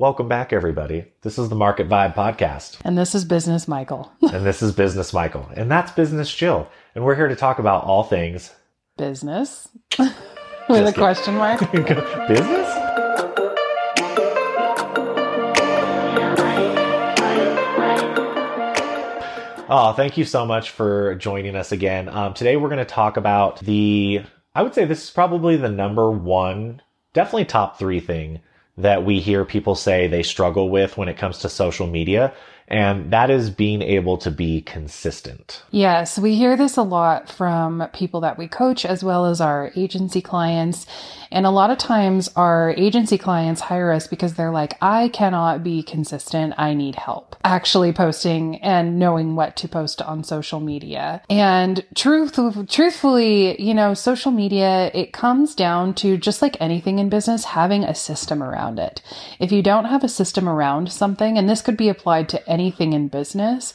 Welcome back, everybody. This is the Market Vibe Podcast. And this is Business Michael. and this is Business Michael. And that's Business Jill. And we're here to talk about all things business. With a question mark. business? Oh, thank you so much for joining us again. Um, today we're going to talk about the, I would say this is probably the number one, definitely top three thing that we hear people say they struggle with when it comes to social media. And that is being able to be consistent. Yes, we hear this a lot from people that we coach as well as our agency clients. And a lot of times our agency clients hire us because they're like, I cannot be consistent. I need help actually posting and knowing what to post on social media. And truth, truthfully, you know, social media, it comes down to just like anything in business, having a system around it. If you don't have a system around something, and this could be applied to anything in business,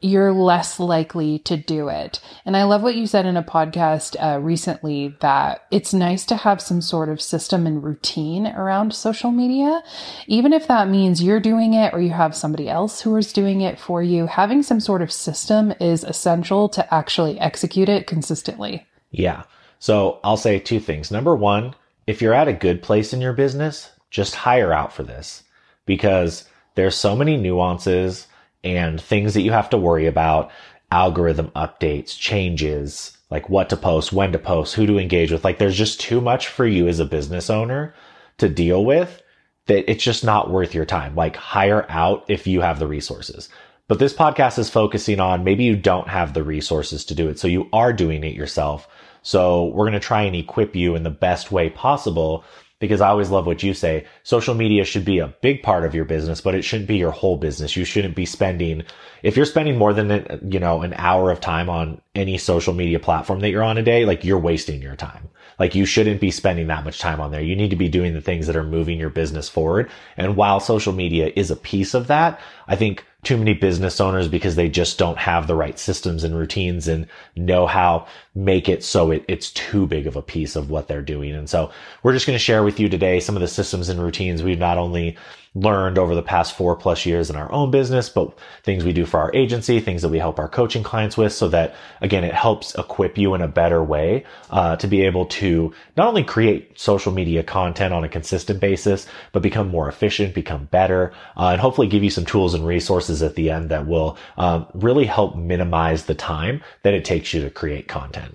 you're less likely to do it. And I love what you said in a podcast uh, recently that it's nice to have some sort of system and routine around social media. Even if that means you're doing it or you have somebody else who is doing it for you, having some sort of system is essential to actually execute it consistently. Yeah. So I'll say two things. Number one, if you're at a good place in your business, just hire out for this because there's so many nuances and things that you have to worry about, algorithm updates, changes, like what to post, when to post, who to engage with. Like there's just too much for you as a business owner to deal with that it's just not worth your time. Like hire out if you have the resources. But this podcast is focusing on maybe you don't have the resources to do it. So you are doing it yourself. So we're going to try and equip you in the best way possible because I always love what you say. Social media should be a big part of your business, but it shouldn't be your whole business. You shouldn't be spending, if you're spending more than, you know, an hour of time on any social media platform that you're on a day, like you're wasting your time. Like you shouldn't be spending that much time on there. You need to be doing the things that are moving your business forward. And while social media is a piece of that, I think too many business owners because they just don't have the right systems and routines and know how make it so it, it's too big of a piece of what they're doing. And so we're just going to share with you today some of the systems and routines we've not only learned over the past four plus years in our own business, but things we do for our agency, things that we help our coaching clients with so that again, it helps equip you in a better way, uh, to be able to not only create social media content on a consistent basis, but become more efficient, become better, uh, and hopefully give you some tools and resources at the end that will, um, really help minimize the time that it takes you to create content.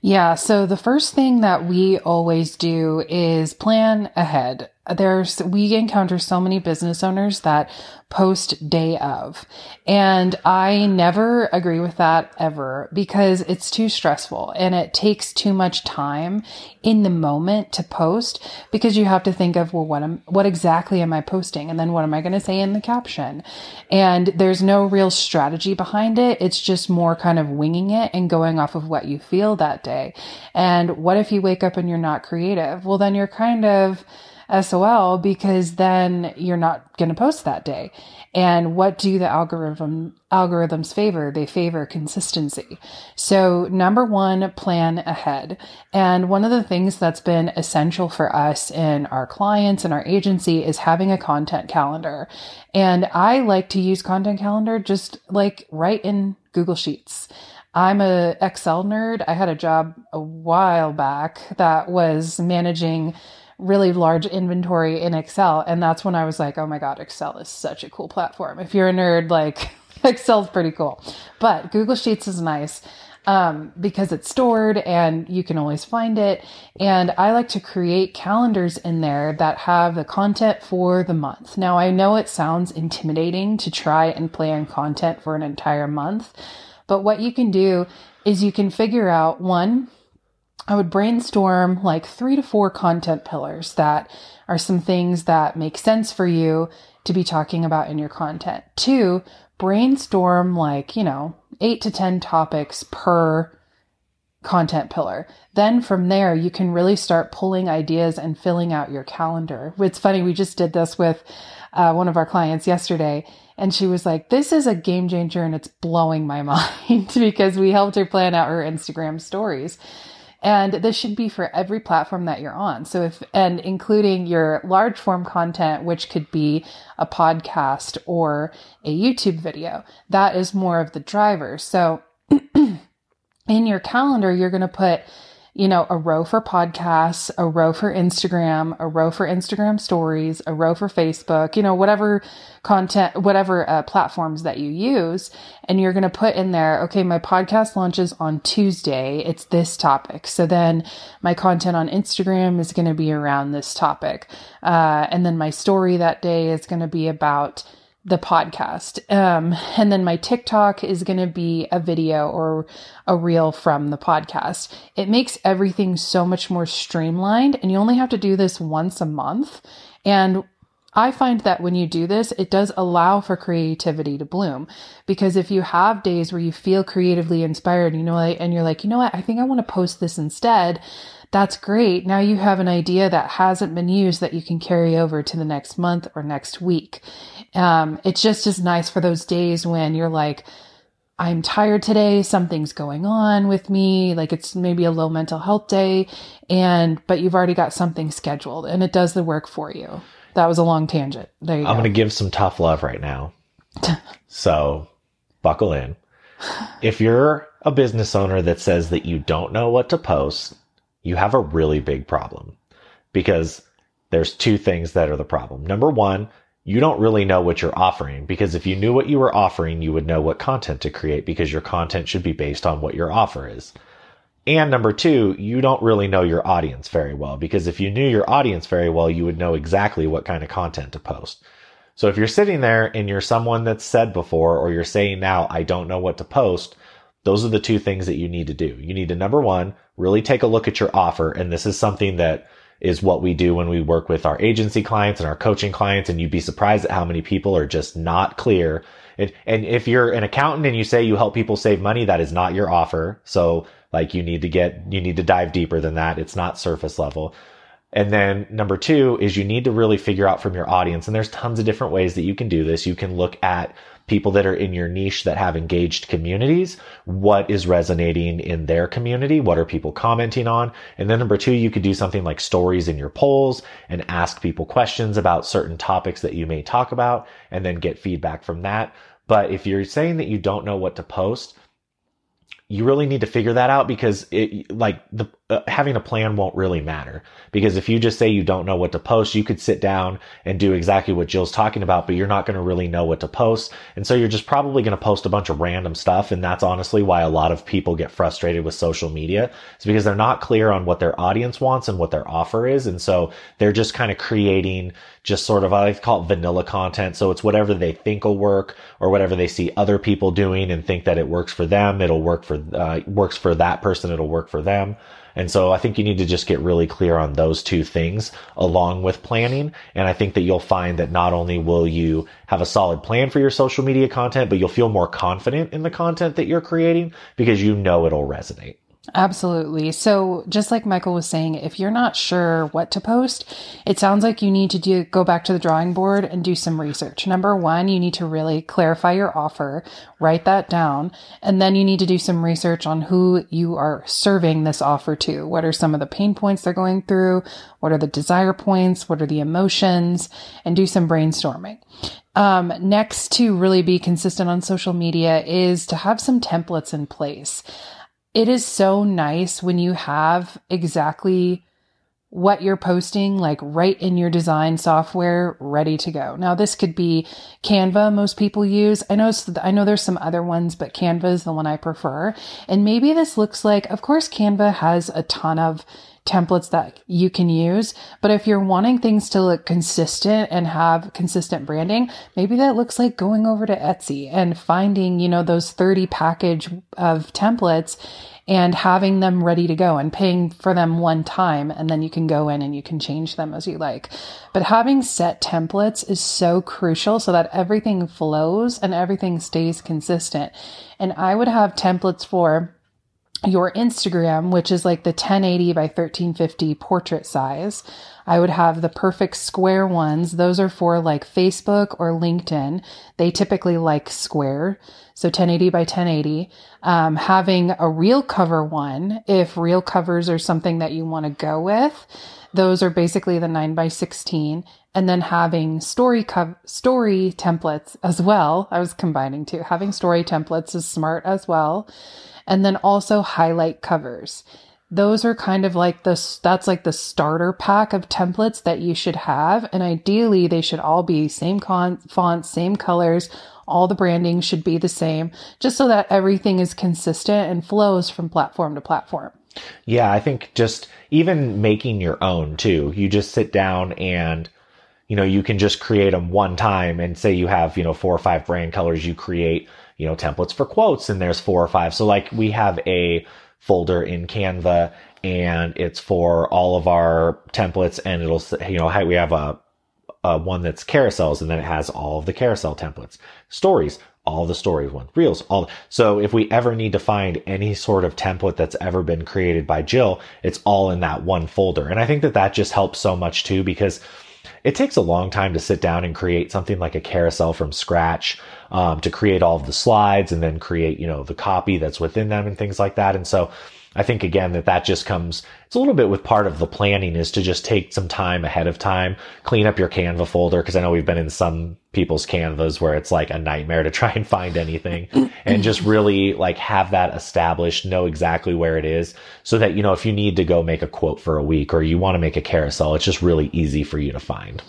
Yeah. So the first thing that we always do is plan ahead there's we encounter so many business owners that post day of. And i never agree with that ever because it's too stressful and it takes too much time in the moment to post because you have to think of well what am what exactly am i posting? And then what am i going to say in the caption? And there's no real strategy behind it. It's just more kind of winging it and going off of what you feel that day. And what if you wake up and you're not creative? Well then you're kind of SOL because then you're not going to post that day. And what do the algorithm algorithms favor? They favor consistency. So number one, plan ahead. And one of the things that's been essential for us in our clients and our agency is having a content calendar. And I like to use content calendar just like right in Google Sheets. I'm a Excel nerd. I had a job a while back that was managing really large inventory in Excel. And that's when I was like, oh my God, Excel is such a cool platform. If you're a nerd, like Excel's pretty cool. But Google Sheets is nice um, because it's stored and you can always find it. And I like to create calendars in there that have the content for the month. Now, I know it sounds intimidating to try and plan content for an entire month, but what you can do is you can figure out one, I would brainstorm like three to four content pillars that are some things that make sense for you to be talking about in your content. Two, brainstorm like, you know, eight to 10 topics per content pillar. Then from there, you can really start pulling ideas and filling out your calendar. It's funny, we just did this with uh, one of our clients yesterday, and she was like, This is a game changer and it's blowing my mind because we helped her plan out her Instagram stories. And this should be for every platform that you're on. So if, and including your large form content, which could be a podcast or a YouTube video, that is more of the driver. So in your calendar, you're going to put you know, a row for podcasts, a row for Instagram, a row for Instagram stories, a row for Facebook, you know, whatever content, whatever uh, platforms that you use. And you're going to put in there, okay, my podcast launches on Tuesday. It's this topic. So then my content on Instagram is going to be around this topic. Uh, and then my story that day is going to be about, the podcast. Um, and then my TikTok is going to be a video or a reel from the podcast. It makes everything so much more streamlined and you only have to do this once a month. And I find that when you do this, it does allow for creativity to bloom because if you have days where you feel creatively inspired, you know, and you're like, you know what, I think I want to post this instead that's great. Now you have an idea that hasn't been used that you can carry over to the next month or next week. Um, it's just as nice for those days when you're like, I'm tired today. Something's going on with me. Like it's maybe a low mental health day and, but you've already got something scheduled and it does the work for you. That was a long tangent. There you I'm go. going to give some tough love right now. so buckle in. If you're a business owner that says that you don't know what to post, you have a really big problem because there's two things that are the problem. Number one, you don't really know what you're offering because if you knew what you were offering, you would know what content to create because your content should be based on what your offer is. And number two, you don't really know your audience very well because if you knew your audience very well, you would know exactly what kind of content to post. So if you're sitting there and you're someone that's said before or you're saying now, I don't know what to post, those are the two things that you need to do. You need to number one, really take a look at your offer. And this is something that is what we do when we work with our agency clients and our coaching clients. And you'd be surprised at how many people are just not clear. And, and if you're an accountant and you say you help people save money, that is not your offer. So like you need to get, you need to dive deeper than that. It's not surface level. And then number two is you need to really figure out from your audience. And there's tons of different ways that you can do this. You can look at people that are in your niche that have engaged communities. What is resonating in their community? What are people commenting on? And then number two, you could do something like stories in your polls and ask people questions about certain topics that you may talk about and then get feedback from that. But if you're saying that you don't know what to post, you really need to figure that out because it like the uh, having a plan won't really matter. Because if you just say you don't know what to post you could sit down and do exactly what Jill's talking about but you're not going to really know what to post. And so you're just probably going to post a bunch of random stuff and that's honestly why a lot of people get frustrated with social media is because they're not clear on what their audience wants and what their offer is. And so they're just kind of creating just sort of I like call it vanilla content. So it's whatever they think will work or whatever they see other people doing and think that it works for them it'll work for uh, works for that person it'll work for them and so I think you need to just get really clear on those two things along with planning. And I think that you'll find that not only will you have a solid plan for your social media content, but you'll feel more confident in the content that you're creating because you know it'll resonate. Absolutely. So, just like Michael was saying, if you're not sure what to post, it sounds like you need to do go back to the drawing board and do some research. Number 1, you need to really clarify your offer, write that down, and then you need to do some research on who you are serving this offer to. What are some of the pain points they're going through? What are the desire points? What are the emotions? And do some brainstorming. Um, next to really be consistent on social media is to have some templates in place it is so nice when you have exactly what you're posting like right in your design software ready to go. Now this could be Canva most people use. I know I know there's some other ones but Canva is the one I prefer. And maybe this looks like of course Canva has a ton of templates that you can use. But if you're wanting things to look consistent and have consistent branding, maybe that looks like going over to Etsy and finding, you know, those 30 package of templates and having them ready to go and paying for them one time. And then you can go in and you can change them as you like. But having set templates is so crucial so that everything flows and everything stays consistent. And I would have templates for your Instagram, which is like the 1080 by 1350 portrait size. I would have the perfect square ones. Those are for like Facebook or LinkedIn. They typically like square. So 1080 by 1080. Um, having a reel cover one, if reel covers are something that you want to go with, those are basically the 9 by 16 and then having story story templates as well. I was combining two. Having story templates is smart as well. And then also highlight covers. Those are kind of like the that's like the starter pack of templates that you should have and ideally they should all be same con- fonts, same colors, all the branding should be the same just so that everything is consistent and flows from platform to platform. Yeah, I think just even making your own too. You just sit down and you know, you can just create them one time and say you have, you know, four or five brand colors, you create, you know, templates for quotes and there's four or five. So like we have a folder in Canva and it's for all of our templates and it'll, you know, we have a, one that's carousels and then it has all of the carousel templates, stories, all the stories one, reels, all. So if we ever need to find any sort of template that's ever been created by Jill, it's all in that one folder. And I think that that just helps so much too, because it takes a long time to sit down and create something like a carousel from scratch, um, to create all of the slides and then create, you know, the copy that's within them and things like that. And so I think again that that just comes, it's a little bit with part of the planning is to just take some time ahead of time, clean up your Canva folder. Cause I know we've been in some people's Canvas where it's like a nightmare to try and find anything and just really like have that established, know exactly where it is so that, you know, if you need to go make a quote for a week or you want to make a carousel, it's just really easy for you to find.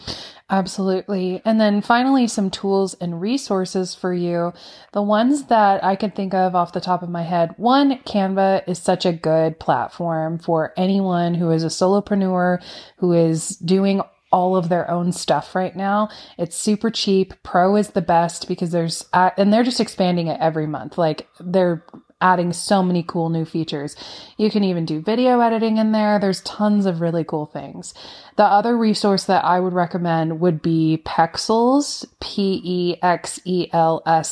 Absolutely. And then finally, some tools and resources for you. The ones that I can think of off the top of my head. One, Canva is such a good platform for anyone who is a solopreneur, who is doing all of their own stuff right now. It's super cheap. Pro is the best because there's, uh, and they're just expanding it every month. Like they're adding so many cool new features. You can even do video editing in there. There's tons of really cool things. The other resource that I would recommend would be Pexels, P-E-X-E-L-S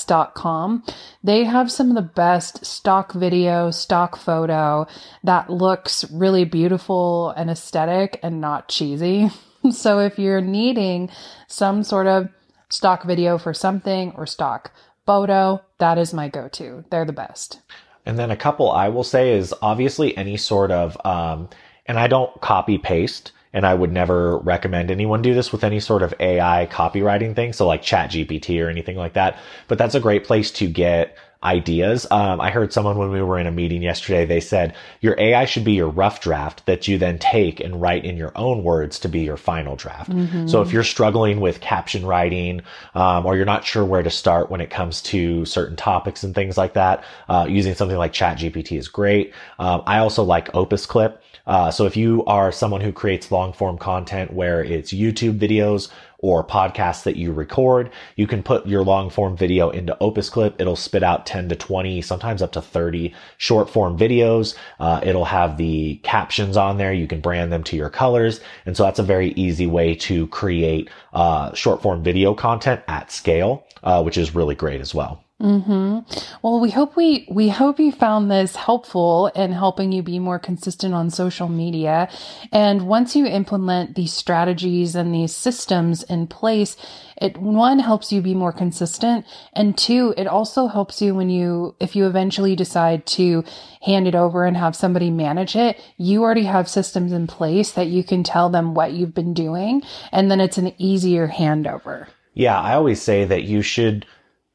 dot com. They have some of the best stock video, stock photo that looks really beautiful and aesthetic and not cheesy. so if you're needing some sort of stock video for something or stock photo, that is my go-to. They're the best. And then a couple I will say is obviously any sort of, um, and I don't copy paste and I would never recommend anyone do this with any sort of AI copywriting thing. So like chat GPT or anything like that. But that's a great place to get ideas. Um, I heard someone when we were in a meeting yesterday, they said your AI should be your rough draft that you then take and write in your own words to be your final draft. Mm-hmm. So if you're struggling with caption writing, um, or you're not sure where to start when it comes to certain topics and things like that, uh, using something like ChatGPT is great. Um, I also like Opus Clip. Uh, so if you are someone who creates long form content where it's YouTube videos or podcasts that you record. You can put your long form video into Opus Clip. It'll spit out 10 to 20, sometimes up to 30 short form videos. Uh, it'll have the captions on there. You can brand them to your colors. And so that's a very easy way to create uh, short form video content at scale, uh, which is really great as well. Mm-hmm. Well, we hope we we hope you found this helpful in helping you be more consistent on social media. And once you implement these strategies and these systems in place, it one helps you be more consistent, and two, it also helps you when you if you eventually decide to hand it over and have somebody manage it, you already have systems in place that you can tell them what you've been doing, and then it's an easier handover. Yeah, I always say that you should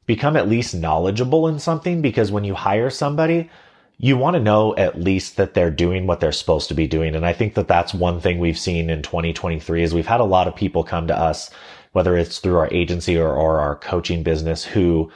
become at least knowledgeable in something because when you hire somebody, you want to know at least that they're doing what they're supposed to be doing. And I think that that's one thing we've seen in 2023 is we've had a lot of people come to us, whether it's through our agency or, or our coaching business who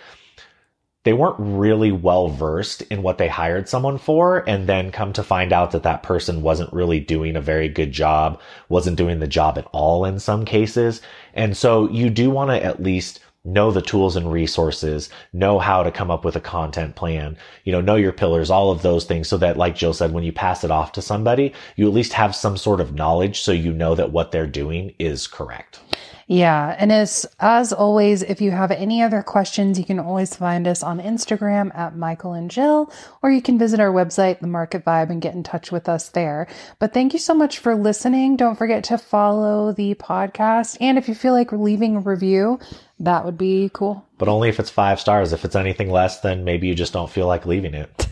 they weren't really well versed in what they hired someone for and then come to find out that that person wasn't really doing a very good job, wasn't doing the job at all in some cases. And so you do want to at least know the tools and resources, know how to come up with a content plan, you know, know your pillars, all of those things so that, like Jill said, when you pass it off to somebody, you at least have some sort of knowledge so you know that what they're doing is correct. Yeah. And as, as always, if you have any other questions, you can always find us on Instagram at Michael and Jill, or you can visit our website, The Market Vibe, and get in touch with us there. But thank you so much for listening. Don't forget to follow the podcast. And if you feel like leaving a review, that would be cool. But only if it's five stars. If it's anything less, then maybe you just don't feel like leaving it.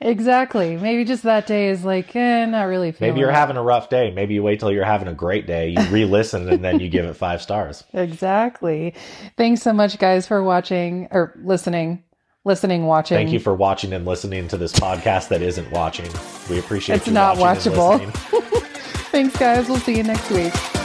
Exactly. Maybe just that day is like, eh, not really feeling Maybe you're it. having a rough day. Maybe you wait till you're having a great day. You re-listen and then you give it five stars. Exactly. Thanks so much, guys, for watching or listening. Listening, watching. Thank you for watching and listening to this podcast that isn't watching. We appreciate It's not watchable. Thanks, guys. We'll see you next week.